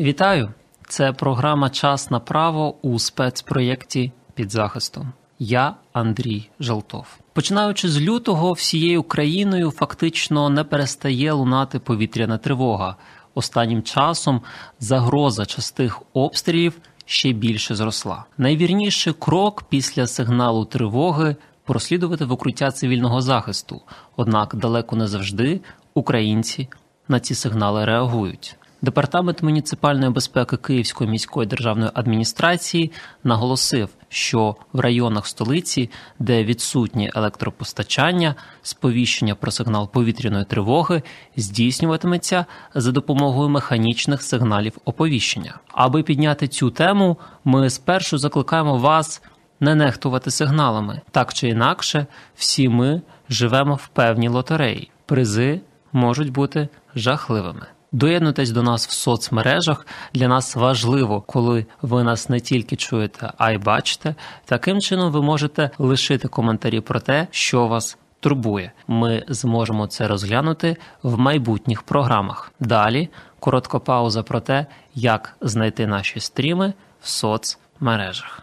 Вітаю! Це програма Час направо у спецпроєкті під захистом. Я Андрій Жалтов. Починаючи з лютого, всією країною фактично не перестає лунати повітряна тривога. Останнім часом загроза частих обстрілів ще більше зросла. Найвірніший крок після сигналу тривоги прослідувати в укриття цивільного захисту. Однак далеко не завжди українці на ці сигнали реагують. Департамент муніципальної безпеки Київської міської державної адміністрації наголосив, що в районах столиці, де відсутнє електропостачання, сповіщення про сигнал повітряної тривоги здійснюватиметься за допомогою механічних сигналів оповіщення. Аби підняти цю тему, ми спершу закликаємо вас не нехтувати сигналами. Так чи інакше, всі ми живемо в певній лотереї. Призи можуть бути жахливими. Доєднуйтесь до нас в соцмережах. Для нас важливо, коли ви нас не тільки чуєте, а й бачите. Таким чином ви можете лишити коментарі про те, що вас турбує. Ми зможемо це розглянути в майбутніх програмах. Далі коротка пауза про те, як знайти наші стріми в соцмережах.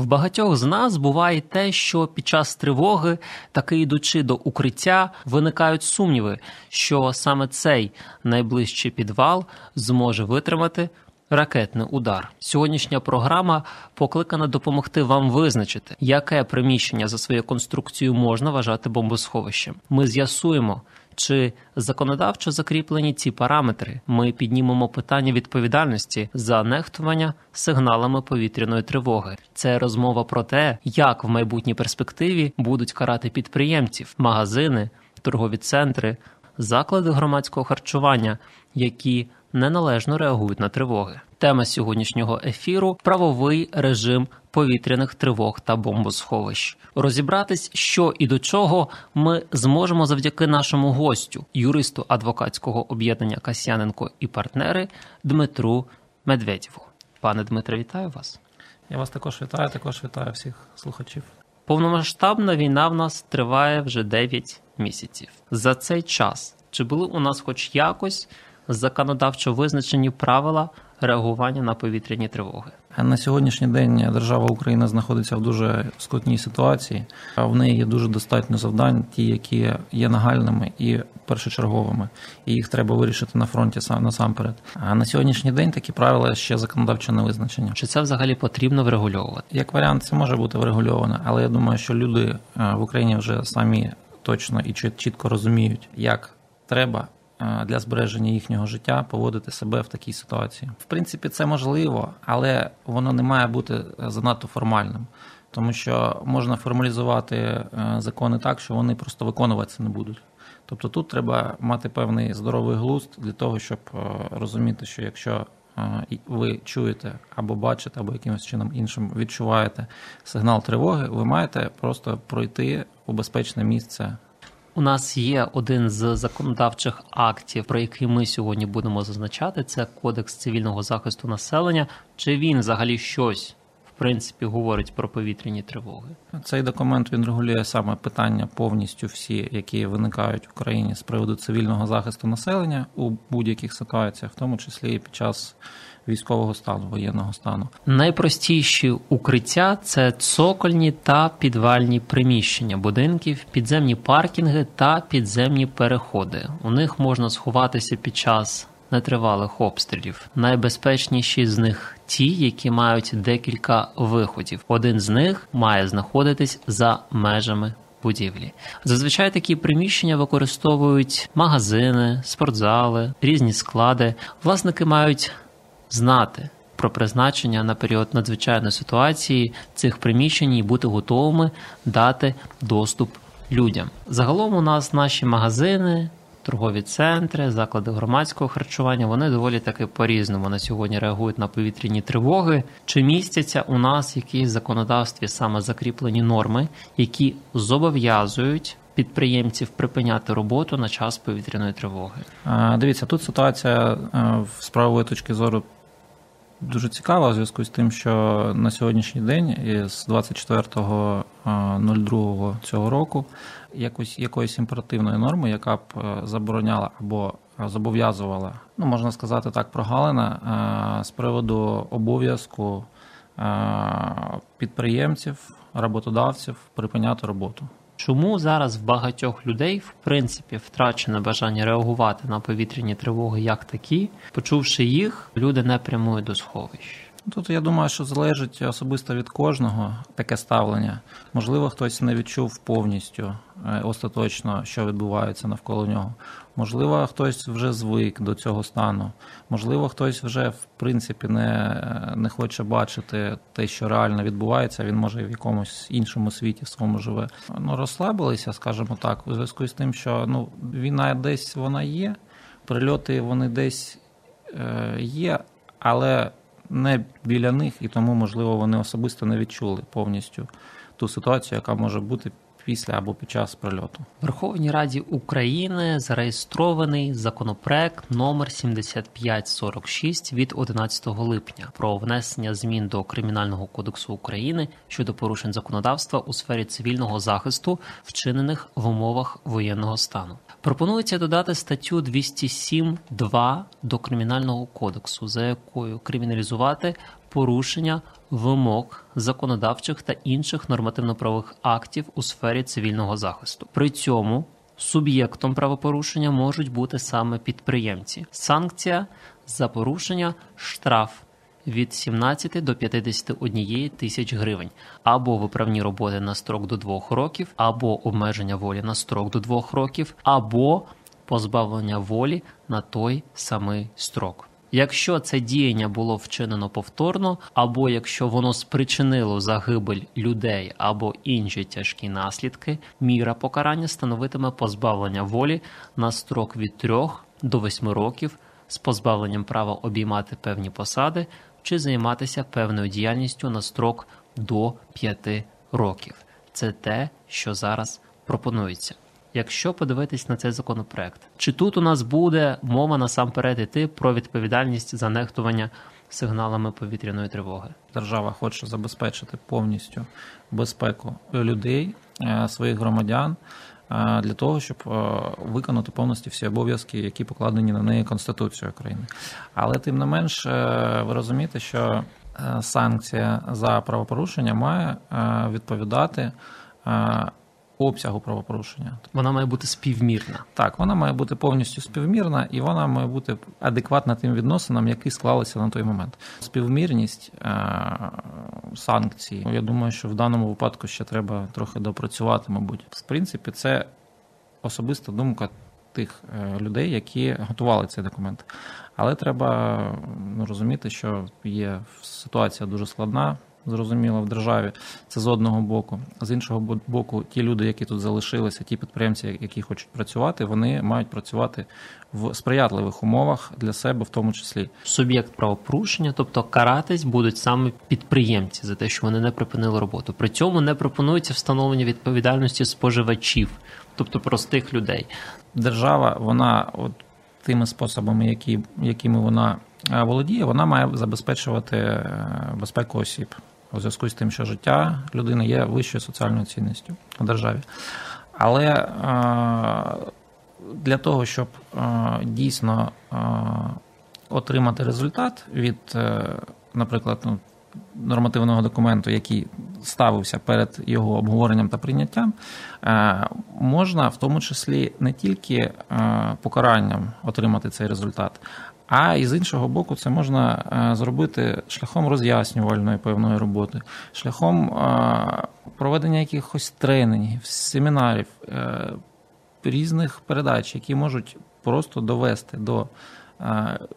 В багатьох з нас буває те, що під час тривоги, таки йдучи до укриття, виникають сумніви, що саме цей найближчий підвал зможе витримати ракетний удар. Сьогоднішня програма покликана допомогти вам визначити, яке приміщення за своєю конструкцією можна вважати бомбосховищем. Ми з'ясуємо. Чи законодавчо закріплені ці параметри? Ми піднімемо питання відповідальності за нехтування сигналами повітряної тривоги. Це розмова про те, як в майбутній перспективі будуть карати підприємців, магазини, торгові центри, заклади громадського харчування, які неналежно реагують на тривоги. Тема сьогоднішнього ефіру правовий режим повітряних тривог та бомбосховищ. Розібратись, що і до чого ми зможемо завдяки нашому гостю, юристу адвокатського об'єднання Касьяненко і партнери Дмитру Медведєву. Пане Дмитре, вітаю вас. Я вас також вітаю, також вітаю всіх слухачів. Повномасштабна війна в нас триває вже 9 місяців. За цей час чи були у нас, хоч якось, законодавчо визначені правила реагування на повітряні тривоги? На сьогоднішній день держава Україна знаходиться в дуже скрутній ситуації. В неї є дуже достатньо завдань, ті, які є нагальними і першочерговими, і їх треба вирішити на фронті сам насамперед. А на сьогоднішній день такі правила ще законодавчо не визначені. Чи це взагалі потрібно врегульовувати? Як варіант, це може бути врегульовано, але я думаю, що люди в Україні вже самі точно і чітко розуміють, як треба для збереження їхнього життя поводити себе в такій ситуації. В принципі, це можливо, але воно не має бути занадто формальним, тому що можна формалізувати закони так, що вони просто виконуватися не будуть. Тобто тут треба мати певний здоровий глузд для того, щоб розуміти, що якщо ви чуєте або бачите, або якимось чином іншим відчуваєте сигнал тривоги, ви маєте просто пройти у безпечне місце. У нас є один з законодавчих актів, про який ми сьогодні будемо зазначати. Це Кодекс цивільного захисту населення. Чи він взагалі щось в принципі говорить про повітряні тривоги. Цей документ він регулює саме питання повністю всі, які виникають в Україні з приводу цивільного захисту населення у будь-яких ситуаціях, в тому числі і під час військового стану, воєнного стану. Найпростіші укриття це цокольні та підвальні приміщення будинків, підземні паркінги та підземні переходи. У них можна сховатися під час нетривалих обстрілів. Найбезпечніші з них ті, які мають декілька виходів. Один з них має знаходитись за межами. Будівлі зазвичай такі приміщення використовують магазини, спортзали, різні склади. Власники мають знати про призначення на період надзвичайної ситуації цих приміщень і бути готовими дати доступ людям. Загалом у нас наші магазини. Торгові центри, заклади громадського харчування вони доволі таки по-різному на сьогодні реагують на повітряні тривоги. Чи містяться у нас якісь законодавстві саме закріплені норми, які зобов'язують підприємців припиняти роботу на час повітряної тривоги? Дивіться, тут ситуація з правової точки зору дуже цікава у зв'язку з тим, що на сьогоднішній день, з 24.02 цього року, якось якоїсь імперативної норми, яка б е, забороняла або зобов'язувала, ну можна сказати так, прогалина е, з приводу обов'язку е, підприємців, роботодавців припиняти роботу. Чому зараз в багатьох людей в принципі втрачено бажання реагувати на повітряні тривоги як такі, почувши їх, люди не прямують до сховищ? Тут я думаю, що залежить особисто від кожного таке ставлення. Можливо, хтось не відчув повністю е, остаточно, що відбувається навколо нього. Можливо, хтось вже звик до цього стану. Можливо, хтось вже в принципі не не хоче бачити те, що реально відбувається. Він може в якомусь іншому світі своєму живе. Ну розслабилися, скажімо так, у зв'язку з тим, що ну війна десь вона є, прильоти вони десь е, є, але не біля них, і тому, можливо, вони особисто не відчули повністю ту ситуацію, яка може бути після або під час прильоту. Верховній Раді України зареєстрований законопроект номер 7546 від 11 липня про внесення змін до Кримінального кодексу України щодо порушень законодавства у сфері цивільного захисту, вчинених в умовах воєнного стану. Пропонується додати статтю 207.2 до кримінального кодексу, за якою криміналізувати порушення вимог законодавчих та інших нормативно-правових актів у сфері цивільного захисту. При цьому суб'єктом правопорушення можуть бути саме підприємці. Санкція за порушення штраф. Від 17 до 51 тисяч гривень, або виправні роботи на строк до 2 років, або обмеження волі на строк до 2 років, або позбавлення волі на той самий строк. Якщо це діяння було вчинено повторно, або якщо воно спричинило загибель людей або інші тяжкі наслідки, міра покарання становитиме позбавлення волі на строк від 3 до 8 років з позбавленням права обіймати певні посади чи займатися певною діяльністю на строк до 5 років. Це те, що зараз пропонується. Якщо подивитись на цей законопроект, чи тут у нас буде мова насамперед іти про відповідальність за нехтування сигналами повітряної тривоги? Держава хоче забезпечити повністю безпеку людей, е, своїх громадян е, для того, щоб е, виконати повністю всі обов'язки, які покладені на неї Конституцією України. Але тим не менш, ви розумієте, що санкція за правопорушення має відповідати обсягу правопорушення. Вона має бути співмірна. Так, вона має бути повністю співмірна і вона має бути адекватна тим відносинам, які склалися на той момент. Співмірність е- санкцій. Я думаю, що в даному випадку ще треба трохи допрацювати, мабуть. В принципі, це особиста думка. Тих е, людей, які готували цей документ, але треба ну, розуміти, що є ситуація дуже складна зрозуміло в державі. Це з одного боку. З іншого боку, ті люди, які тут залишилися, ті підприємці, які хочуть працювати, вони мають працювати в сприятливих умовах для себе, в тому числі. Суб'єкт правопорушення, тобто каратись будуть саме підприємці за те, що вони не припинили роботу. При цьому не пропонується встановлення відповідальності споживачів, тобто простих людей. Держава, вона от тими способами, які, якими вона володіє, вона має забезпечувати е, безпеку осіб у зв'язку з тим, що життя людини є вищою соціальною цінністю у державі. Але е, для того, щоб е, дійсно е, отримати результат від, наприклад, ну, нормативного документу, який ставився перед його обговоренням та прийняттям, можна в тому числі не тільки покаранням отримати цей результат, а і з іншого боку, це можна е, зробити шляхом роз'яснювальної певної роботи, шляхом е, проведення якихось тренінгів, семінарів, е, різних передач, які можуть просто довести до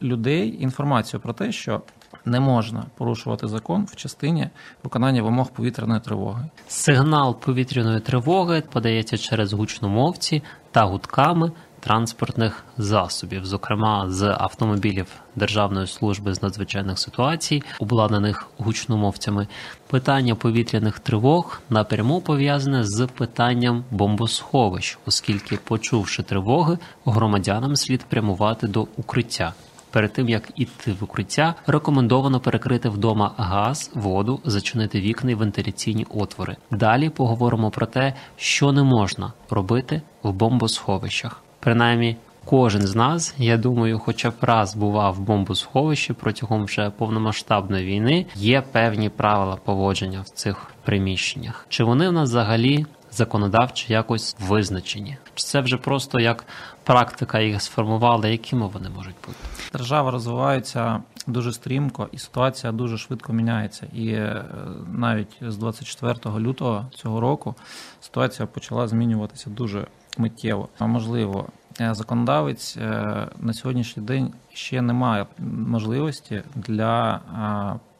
людей інформацію про те, що не можна порушувати закон в частині виконання вимог повітряної тривоги. Сигнал повітряної тривоги подається через гучномовці та гудками транспортних засобів, зокрема з автомобілів Державної служби з надзвичайних ситуацій, обладнаних гучномовцями. Питання повітряних тривог напряму пов'язане з питанням бомбосховищ, оскільки, почувши тривоги, громадянам слід прямувати до укриття. Перед тим як іти в укриття, рекомендовано перекрити вдома газ, воду, зачинити вікна і вентиляційні отвори. Далі поговоримо про те, що не можна робити в бомбосховищах. Принаймні, кожен з нас, я думаю, хоча б раз бував в бомбосховищі протягом вже повномасштабної війни. Є певні правила поводження в цих приміщеннях. Чи вони в нас взагалі законодавчо якось визначені? Чи це вже просто як практика їх сформувала? Якими вони можуть бути? Держава розвивається дуже стрімко, і ситуація дуже швидко міняється. І е, навіть з 24 лютого цього року ситуація почала змінюватися дуже миттєво. Можливо, е, законодавець е, на сьогоднішній день ще не має можливості для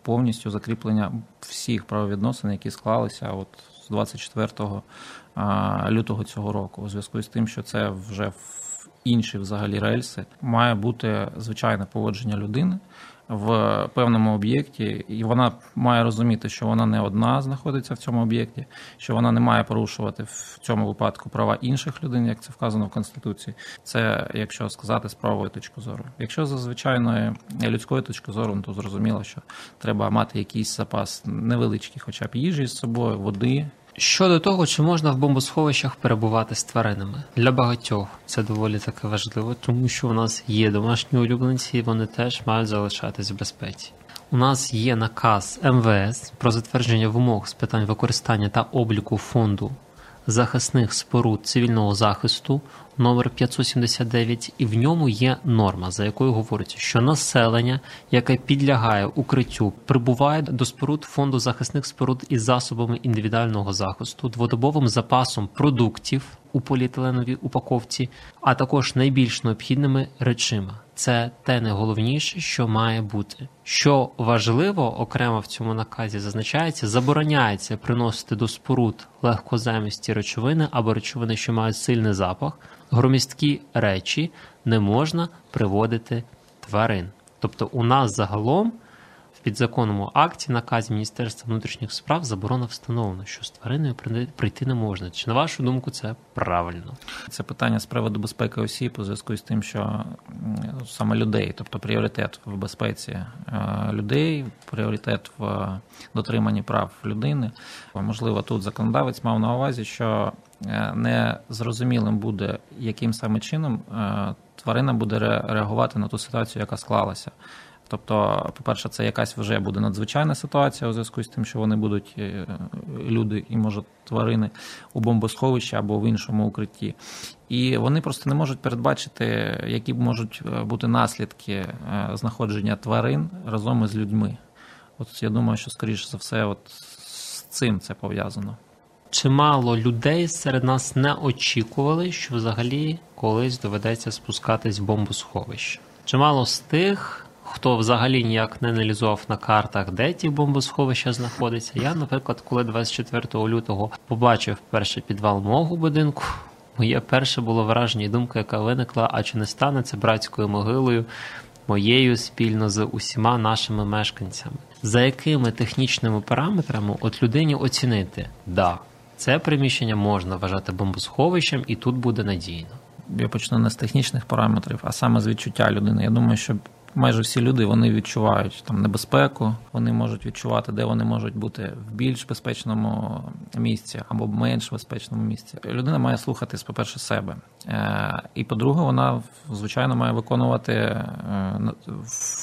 повністю закріплення всіх правовідносин, які склалися от з 24 лютого цього року, у зв'язку з тим, що це вже в інші взагалі рельси, має бути звичайне поводження людини в певному об'єкті, і вона має розуміти, що вона не одна знаходиться в цьому об'єкті, що вона не має порушувати в цьому випадку права інших людей, як це вказано в конституції. Це якщо сказати з правової точки зору. Якщо за звичайної людської точки зору, ну, то зрозуміло, що треба мати якийсь запас невеличкий, хоча б їжі з собою, води. Щодо того, чи можна в бомбосховищах перебувати з тваринами для багатьох це доволі таке важливо, тому що у нас є домашні улюбленці, і вони теж мають залишатись в безпеці. У нас є наказ МВС про затвердження вимог з питань використання та обліку фонду захисних споруд цивільного захисту номер 579, і в ньому є норма, за якою говориться, що населення, яке підлягає укриттю, прибуває до споруд фонду захисних споруд із засобами індивідуального захисту, дводобовим запасом продуктів у поліетиленовій упаковці, а також найбільш необхідними речима. Це те найголовніше, що має бути. Що важливо, окремо в цьому наказі зазначається, забороняється приносити до споруд легкоземісті речовини або речовини, що мають сильний запах, громісткі речі не можна приводити тварин. Тобто, у нас загалом в підзаконному акті наказі Міністерства внутрішніх справ заборона встановлена, що з твариною прийти не можна. Чи на вашу думку це правильно? Це питання з приводу безпеки осіб у зв'язку з тим, що саме людей, тобто пріоритет в безпеці е, людей, пріоритет в дотриманні прав людини. Можливо, тут законодавець мав на увазі, що не зрозумілим буде, яким саме чином е, тварина буде реагувати на ту ситуацію, яка склалася. Тобто, по-перше, це якась вже буде надзвичайна ситуація у зв'язку з тим, що вони будуть е, люди і, може, тварини у бомбосховищі або в іншому укритті. І вони просто не можуть передбачити, які можуть е, бути наслідки е, знаходження тварин разом із людьми. От я думаю, що, скоріш за все, от з цим це пов'язано. Чимало людей серед нас не очікували, що взагалі колись доведеться спускатись в бомбосховище. Чимало з тих хто взагалі ніяк не аналізував на картах, де ті бомбосховища знаходяться. Я, наприклад, коли 24 лютого побачив перший підвал мого будинку, моє перше було враження і думка, яка виникла, а чи не стане це братською могилою моєю спільно з усіма нашими мешканцями? За якими технічними параметрами от людині оцінити, да, це приміщення можна вважати бомбосховищем, і тут буде надійно. Я почну не з технічних параметрів, а саме з відчуття людини. Я думаю, що майже всі люди вони відчувають там небезпеку, вони можуть відчувати, де вони можуть бути в більш безпечному місці або менш безпечному місці. Людина має слухатись, по-перше, себе. Е, і по-друге, вона звичайно має виконувати е,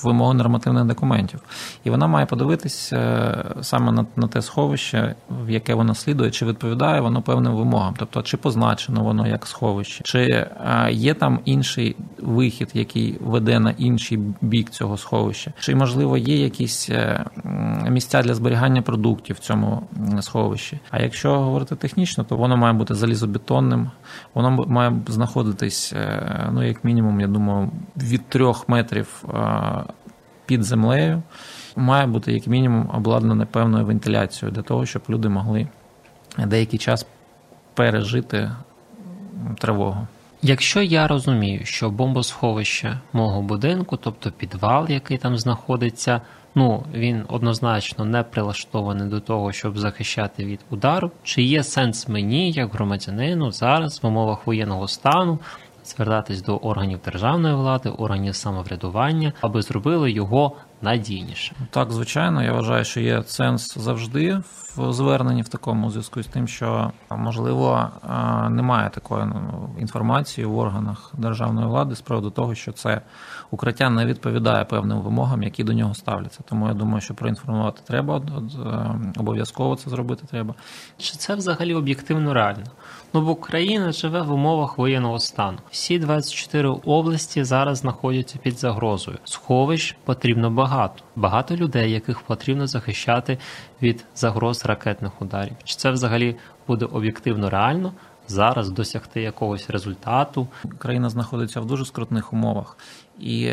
вимоги нормативних документів. І вона має подивитись е, саме на, на те сховище, в яке вона слідує, чи відповідає воно певним вимогам, тобто чи позначено воно як сховище, чи є там інший вихід, який веде на інший бік цього сховища, чи можливо є якісь місця для зберігання продуктів в цьому сховищі. А якщо говорити технічно, то воно має бути залізобетонним, воно має знаходитись, е, ну як мінімум, я думаю, від трьох метрів е, під землею. Має бути як мінімум обладнане певною вентиляцією для того, щоб люди могли деякий час пережити тривогу. Якщо я розумію, що бомбосховище мого будинку, тобто підвал, який там знаходиться, ну він однозначно не прилаштований до того, щоб захищати від удару, чи є сенс мені, як громадянину, зараз в умовах воєнного стану звертатись до органів державної влади, органів самоврядування, аби зробили його надійніше. Так, звичайно, я вважаю, що є сенс завжди в зверненні в такому зв'язку з тим, що можливо немає такої ну, інформації в органах державної влади з приводу того, що це укриття не відповідає певним вимогам, які до нього ставляться. Тому я думаю, що проінформувати треба е, обов'язково це зробити треба. Чи це взагалі об'єктивно реально? Ну бо Україна живе в умовах воєнного стану. Всі 24 області зараз знаходяться під загрозою. Сховищ потрібно багато. Багато людей, яких потрібно захищати від загроз ракетних ударів. Чи це взагалі буде об'єктивно реально? Зараз досягти якогось результату країна знаходиться в дуже скрутних умовах, і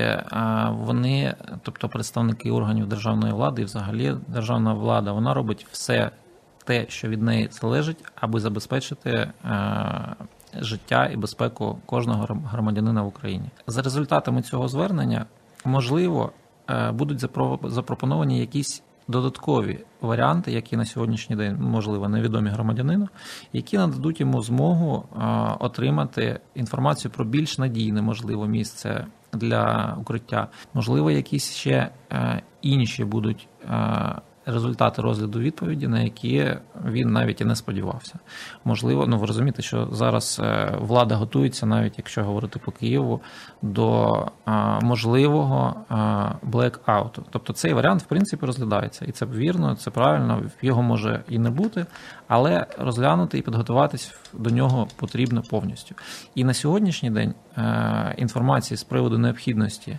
вони, тобто представники органів державної влади, і взагалі державна влада, вона робить все те, що від неї залежить, аби забезпечити е, життя і безпеку кожного громадянина в Україні. За результатами цього звернення можливо е, будуть запропоновані якісь. Додаткові варіанти, які на сьогоднішній день можливо невідомі громадянину, які нададуть йому змогу е, отримати інформацію про більш надійне можливо місце для укриття. Можливо, якісь ще інші будуть результати розгляду відповіді, на які він навіть і не сподівався. Можливо, ну ви розумієте, що зараз е, влада готується, навіть якщо говорити по Києву, до е, можливого е, блекауту. Тобто цей варіант, в принципі, розглядається, і це вірно, це правильно. Його може і не бути, але розглянути і підготуватись до нього потрібно повністю. І на сьогоднішній день інформації з приводу необхідності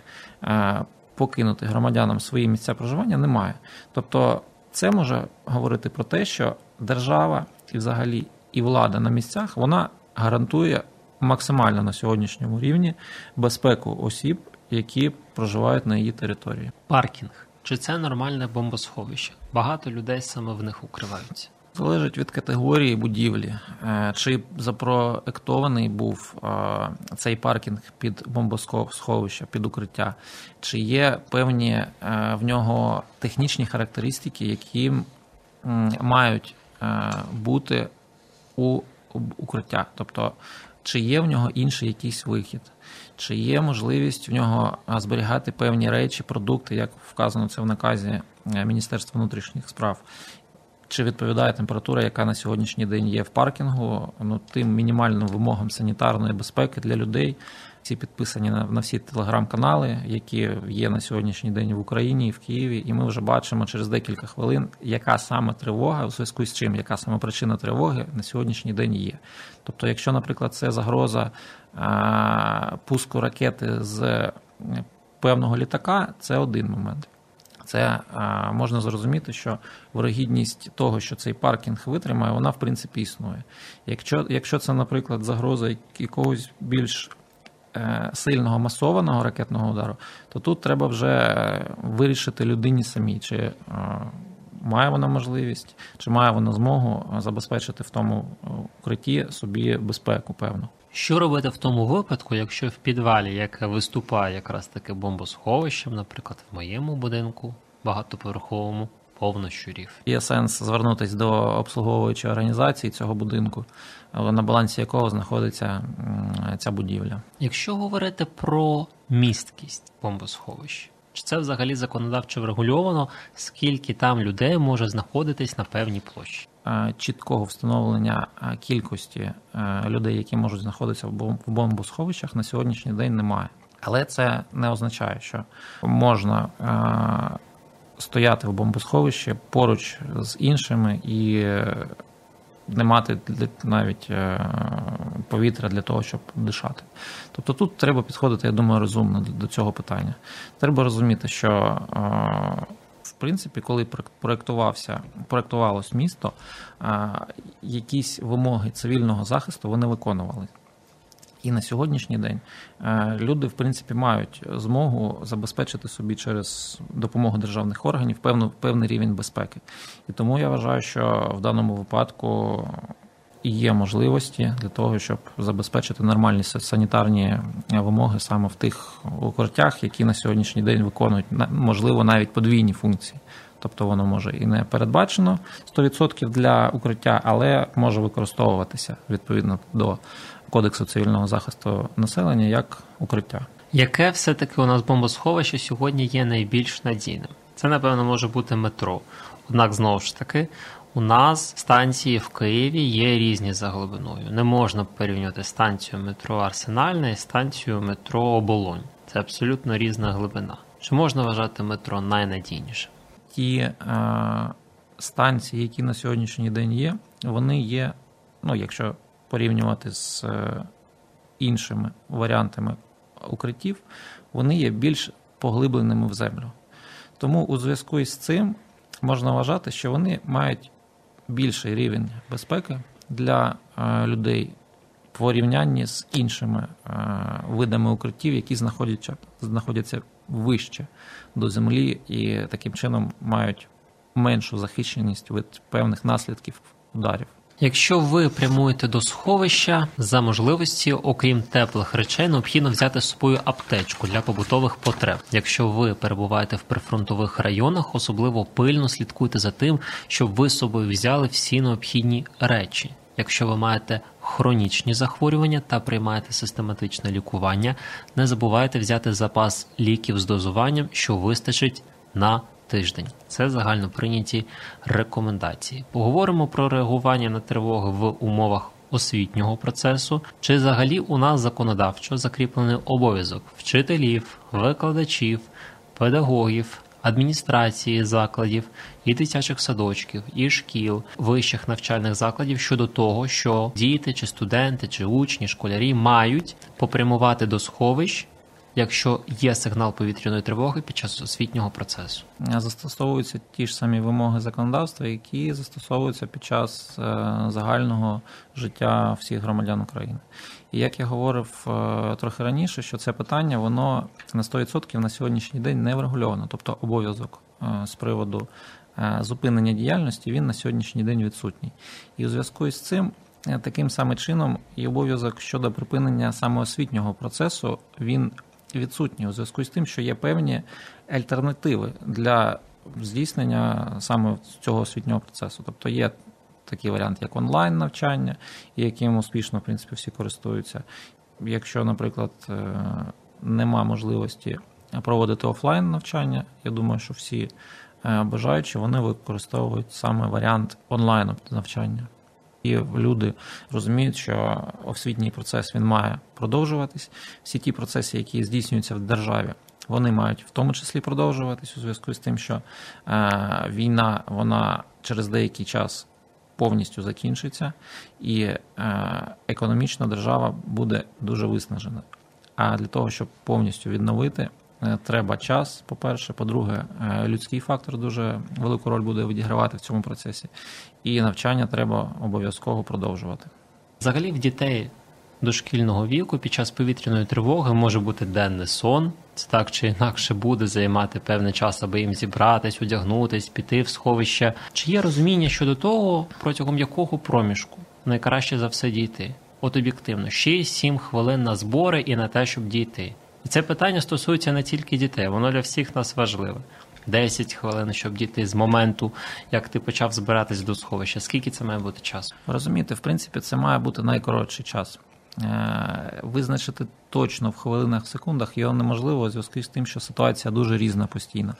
покинути громадянам свої місця проживання немає. Тобто, це може говорити про те, що держава і взагалі і влада на місцях вона гарантує максимально на сьогоднішньому рівні безпеку осіб, які проживають на її території. Паркінг чи це нормальне бомбосховище? Багато людей саме в них укриваються. Залежить від категорії будівлі, е, чи запроектований був е, цей паркінг під бомбосховище, під укриття, чи є певні е, в нього технічні характеристики, які мають бути у укриття, тобто чи є в нього інший якийсь вихід, чи є можливість в нього зберігати певні речі, продукти, як вказано це в наказі Міністерства внутрішніх справ, чи відповідає температура, яка на сьогоднішній день є в паркінгу, ну тим мінімальним вимогам санітарної безпеки для людей. Ці підписані на на всі телеграм-канали, які є на сьогоднішній день в Україні і в Києві, і ми вже бачимо через декілька хвилин, яка саме тривога, у зв'язку з чим, яка саме причина тривоги на сьогоднішній день є. Тобто, якщо, наприклад, це загроза а, пуску ракети з певного літака, це один момент це можна зрозуміти, що вирогідність того, що цей паркінг витримає, вона в принципі існує. Якщо, Якщо це, наприклад, загроза якогось більш е, сильного масованого ракетного удару, то тут треба вже вирішити людині самій, чи е, має вона можливість, чи має вона змогу забезпечити в тому е, укритті собі безпеку, певну. Що робити в тому випадку, якщо в підвалі, яке виступає якраз таки бомбосховищем, наприклад, в моєму будинку багатоповерховому, повно щурів? Є сенс звернутися до обслуговуючої організації цього будинку, на балансі якого знаходиться ця будівля. Якщо говорити про місткість бомбосховищ, Чи це взагалі законодавчо врегульовано, скільки там людей може знаходитись на певній площі? Е, чіткого встановлення е, кількості е, людей, які можуть знаходитися в бомбосховищах, на сьогоднішній день немає. Але це не означає, що можна стояти в бомбосховищі поруч з іншими і не мати навіть повітря для того, щоб дишати. Тобто тут треба підходити, я думаю, розумно до цього питання. Треба розуміти, що в принципі, коли проектувався, проектувалось місто, якісь вимоги цивільного захисту вони виконували. І на сьогоднішній день люди, в принципі, мають змогу забезпечити собі через допомогу державних органів певну, певний рівень безпеки. І тому я вважаю, що в даному випадку і є можливості для того, щоб забезпечити нормальні санітарні вимоги саме в тих укриттях, які на сьогоднішній день виконують можливо навіть подвійні функції. Тобто воно може і не передбачено 100% для укриття, але може використовуватися відповідно до кодексу цивільного захисту населення як укриття. Яке все-таки у нас бомбосховище сьогодні є найбільш надійним? Це, напевно, може бути метро. Однак, знову ж таки, у нас станції в Києві є різні за глибиною. Не можна порівнювати станцію метро Арсенальна і станцію метро Оболонь. Це абсолютно різна глибина. Чи можна вважати метро найнадійнішим? Ті е, станції, які на сьогоднішній день є, вони є, ну якщо порівнювати з е, іншими варіантами укриттів, вони є більш поглибленими в землю. Тому у зв'язку із цим можна вважати, що вони мають більший рівень безпеки для е, людей в порівнянні з іншими е, видами укриттів, які знаходяться знаходяться вище до землі і таким чином мають меншу захищеність від певних наслідків ударів. Якщо ви прямуєте до сховища, за можливості, окрім теплих речей, необхідно взяти з собою аптечку для побутових потреб. Якщо ви перебуваєте в прифронтових районах, особливо пильно слідкуйте за тим, щоб ви з собою взяли всі необхідні речі. Якщо ви маєте хронічні захворювання та приймаєте систематичне лікування, не забувайте взяти запас ліків з дозуванням, що вистачить на тиждень. Це загально прийняті рекомендації. Поговоримо про реагування на тривоги в умовах освітнього процесу, чи взагалі у нас законодавчо закріплений обов'язок вчителів, викладачів, педагогів. Адміністрації закладів і дитячих садочків, і шкіл, вищих навчальних закладів щодо того, що діти, чи студенти, чи учні, школярі мають попрямувати до сховищ якщо є сигнал повітряної тривоги під час освітнього процесу. Застосовуються ті ж самі вимоги законодавства, які застосовуються під час е, загального життя всіх громадян України. І як я говорив е, трохи раніше, що це питання воно на 100% на сьогоднішній день не врегульовано, тобто обов'язок е, з приводу зупинення діяльності він на сьогоднішній день відсутній. І у зв'язку із цим. Таким самим чином і обов'язок щодо припинення саме освітнього процесу він відсутні у зв'язку з тим, що є певні альтернативи для здійснення саме цього освітнього процесу. Тобто є такий варіант, як онлайн навчання, яким успішно в принципі всі користуються. Якщо, наприклад, е, нема можливості проводити офлайн навчання, я думаю, що всі е, бажаючі вони використовують саме варіант онлайн навчання. І люди розуміють, що освітній процес він має продовжуватись. Всі ті процеси, які здійснюються в державі, вони мають в тому числі продовжуватись у зв'язку з тим, що е, війна вона через деякий час повністю закінчиться, і е, економічна держава буде дуже виснажена. А для того, щоб повністю відновити треба час, по-перше. По-друге, е, людський фактор дуже велику роль буде відігравати в цьому процесі. І навчання треба обов'язково продовжувати. Взагалі, в дітей дошкільного віку під час повітряної тривоги може бути денний сон. Це так чи інакше буде займати певний час, аби їм зібратись, одягнутись, піти в сховище. Чи є розуміння щодо того, протягом якого проміжку найкраще за все дійти? От об'єктивно, 6-7 хвилин на збори і на те, щоб дійти. І це питання стосується не тільки дітей, воно для всіх нас важливе. 10 хвилин, щоб діти з моменту, як ти почав збиратись до сховища. Скільки це має бути часу? Розумієте, в принципі, це має бути найкоротший час. Е, визначити точно в хвилинах, секундах його неможливо у зв'язку з тим, що ситуація дуже різна постійно.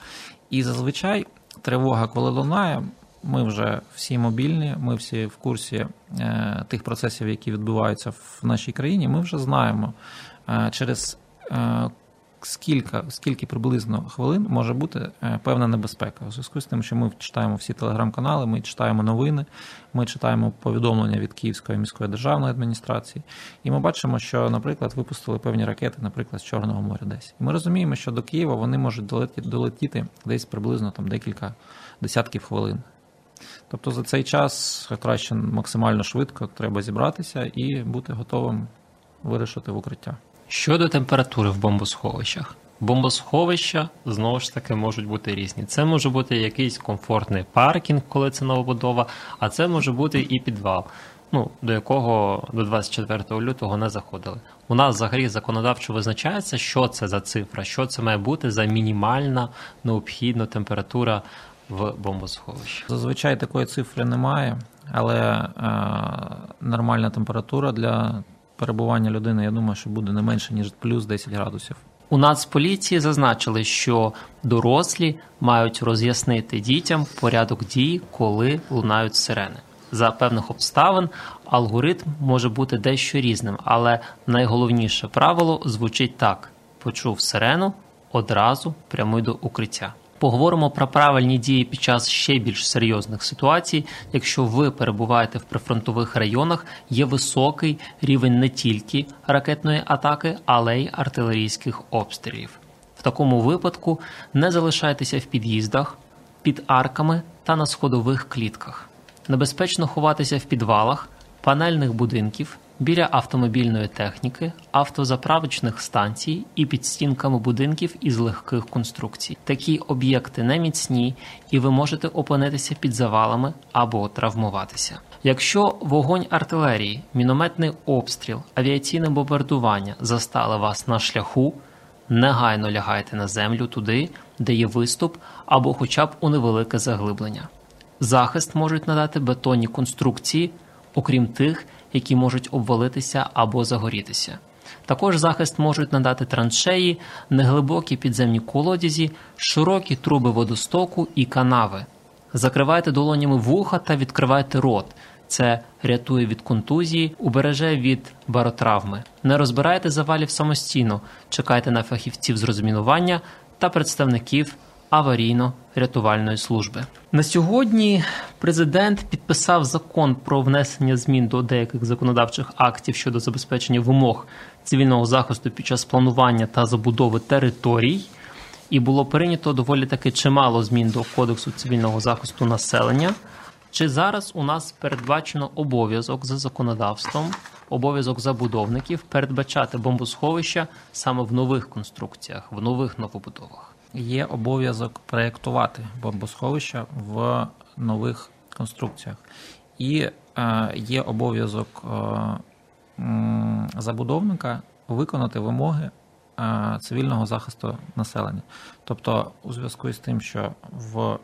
І зазвичай тривога, коли лунає, ми вже всі мобільні, ми всі в курсі е, тих процесів, які відбуваються в нашій країні. Ми вже знаємо е, через скільки скільки приблизно хвилин може бути е, певна небезпека. У зв'язку з тим, що ми читаємо всі телеграм-канали, ми читаємо новини, ми читаємо повідомлення від Київської міської державної адміністрації, і ми бачимо, що, наприклад, випустили певні ракети, наприклад, з Чорного моря десь. І ми розуміємо, що до Києва вони можуть долетіти десь приблизно там декілька десятків хвилин. Тобто за цей час краще максимально швидко треба зібратися і бути готовим вирішити в укриття. Щодо температури в бомбосховищах, бомбосховища знову ж таки можуть бути різні. Це може бути якийсь комфортний паркінг, коли це новобудова, а це може бути і підвал, ну до якого до 24 лютого не заходили. У нас взагалі законодавчо визначається, що це за цифра, що це має бути за мінімальна необхідна температура в бомбосховищі. Зазвичай такої цифри немає, але е, нормальна температура для перебування людини, я думаю, що буде не менше ніж плюс 10 градусів. У Нацполіції зазначили, що дорослі мають роз'яснити дітям порядок дій, коли лунають сирени. За певних обставин алгоритм може бути дещо різним, але найголовніше правило звучить так: почув сирену, одразу прямуй до укриття. Поговоримо про правильні дії під час ще більш серйозних ситуацій. Якщо ви перебуваєте в прифронтових районах, є високий рівень не тільки ракетної атаки, але й артилерійських обстрілів. В такому випадку не залишайтеся в під'їздах, під арками та на сходових клітках. Небезпечно ховатися в підвалах, панельних будинків біля автомобільної техніки, автозаправочних станцій і під стінками будинків із легких конструкцій. Такі об'єкти не міцні, і ви можете опинитися під завалами або травмуватися. Якщо вогонь артилерії, мінометний обстріл, авіаційне бомбардування застали вас на шляху, негайно лягайте на землю туди, де є виступ, або хоча б у невелике заглиблення. Захист можуть надати бетонні конструкції, окрім тих, які можуть обвалитися або загорітися. Також захист можуть надати траншеї, неглибокі підземні колодязі, широкі труби водостоку і канави. Закривайте долонями вуха та відкривайте рот. Це рятує від контузії, убереже від баротравми. Не розбирайте завалів самостійно, чекайте на фахівців з розмінування та представників аварійно-рятувальної служби. На сьогодні президент підписав закон про внесення змін до деяких законодавчих актів щодо забезпечення вимог цивільного захисту під час планування та забудови територій. І було прийнято доволі таки чимало змін до кодексу цивільного захисту населення. Чи зараз у нас передбачено обов'язок за законодавством, обов'язок забудовників передбачати бомбосховища саме в нових конструкціях, в нових новобудовах? Є обов'язок проєктувати бомбосховища в нових конструкціях, і е, є обов'язок е, забудовника виконати вимоги е, цивільного захисту населення. Тобто, у зв'язку з тим, що в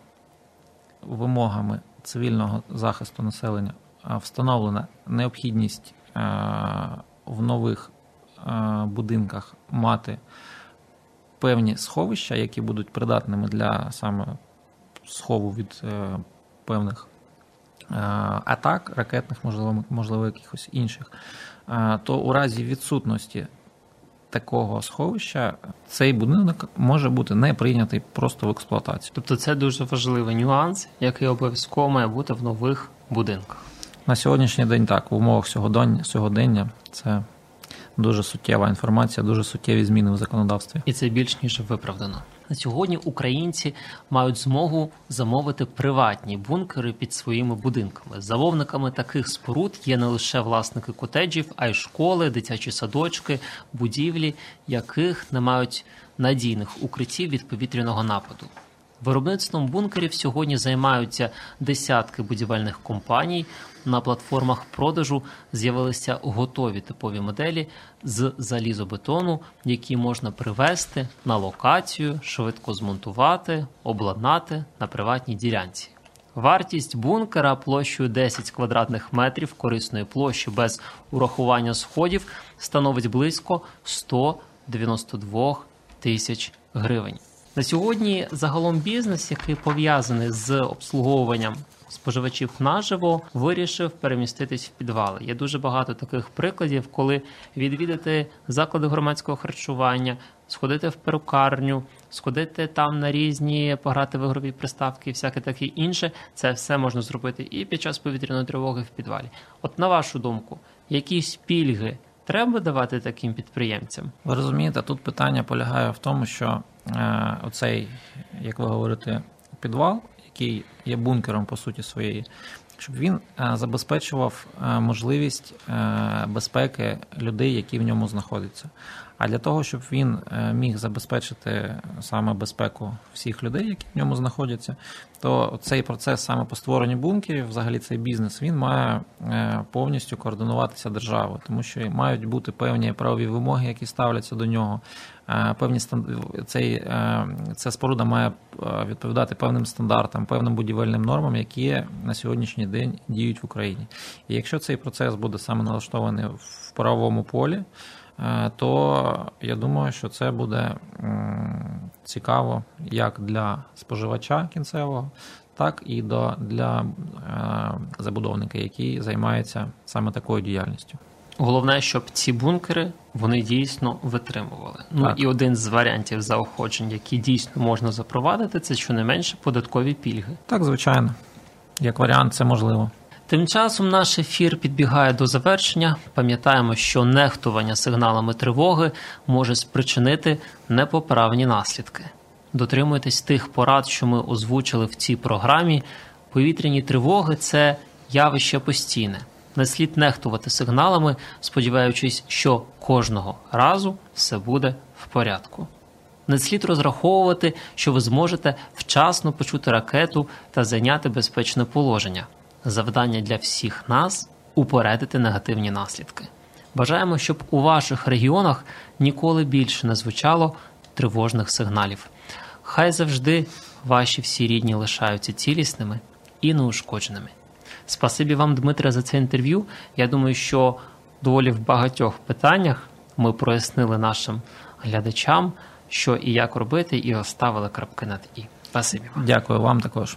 вимогами цивільного захисту населення встановлена необхідність в нових будинках мати певні сховища, які будуть придатними для саме схову від е, певних е, атак, ракетних, можливо, можливо, якихось інших, е, то у разі відсутності такого сховища цей будинок може бути не прийнятий просто в експлуатацію. Тобто це дуже важливий нюанс, який обов'язково має бути в нових будинках. На сьогоднішній день так, в умовах сьогодення це дуже суттєва інформація, дуже суттєві зміни в законодавстві. І це більш ніж виправдано. На сьогодні українці мають змогу замовити приватні бункери під своїми будинками. Замовниками таких споруд є не лише власники котеджів, а й школи, дитячі садочки, будівлі, яких не мають надійних укриттів від повітряного нападу. Виробництвом бункерів сьогодні займаються десятки будівельних компаній. На платформах продажу з'явилися готові типові моделі з залізобетону, які можна привезти на локацію, швидко змонтувати, обладнати на приватній ділянці. Вартість бункера площею 10 квадратних метрів корисної площі без урахування сходів становить близько 192 тисяч гривень. На сьогодні загалом бізнес, який пов'язаний з обслуговуванням споживачів наживо, вирішив переміститись в підвали. Є дуже багато таких прикладів, коли відвідати заклади громадського харчування, сходити в перукарню, сходити там на різні, пограти в ігрові приставки і всяке таке інше. Це все можна зробити і під час повітряної тривоги в підвалі. От на вашу думку, якісь пільги треба давати таким підприємцям? Ви розумієте, тут питання полягає в тому, що оцей, як ви говорите, підвал, який є бункером по суті своєї, щоб він е, забезпечував е, можливість е, безпеки людей, які в ньому знаходяться. А для того, щоб він е, міг забезпечити саме безпеку всіх людей, які в ньому знаходяться, то цей процес саме по створенню бункерів, взагалі цей бізнес, він має е, повністю координуватися державою, тому що мають бути певні правові вимоги, які ставляться до нього. Е, Певні цей, ця споруда має відповідати певним стандартам, певним будівельним нормам, які на сьогоднішній день діють в Україні. І якщо цей процес буде саме налаштований в правовому полі, то я думаю, що це буде цікаво як для споживача кінцевого, так і до, для е, забудовника, який займається саме такою діяльністю. Головне, щоб ці бункери вони дійсно витримували. Ну і один з варіантів заохочень, які дійсно можна запровадити, це щонайменше податкові пільги. Так, звичайно, як варіант, це можливо. Тим часом наш ефір підбігає до завершення. Пам'ятаємо, що нехтування сигналами тривоги може спричинити непоправні наслідки. Дотримуйтесь тих порад, що ми озвучили в цій програмі. Повітряні тривоги це явище постійне. Не слід нехтувати сигналами, сподіваючись, що кожного разу все буде в порядку. Не слід розраховувати, що ви зможете вчасно почути ракету та зайняти безпечне положення. Завдання для всіх нас упередити негативні наслідки. Бажаємо, щоб у ваших регіонах ніколи більше не звучало тривожних сигналів. Хай завжди ваші всі рідні лишаються цілісними і неушкодженими. Спасибі вам, Дмитре, за це інтерв'ю. Я думаю, що доволі в багатьох питаннях ми прояснили нашим глядачам, що і як робити, і оставили крапки над і. Спасибі вам. Дякую вам також.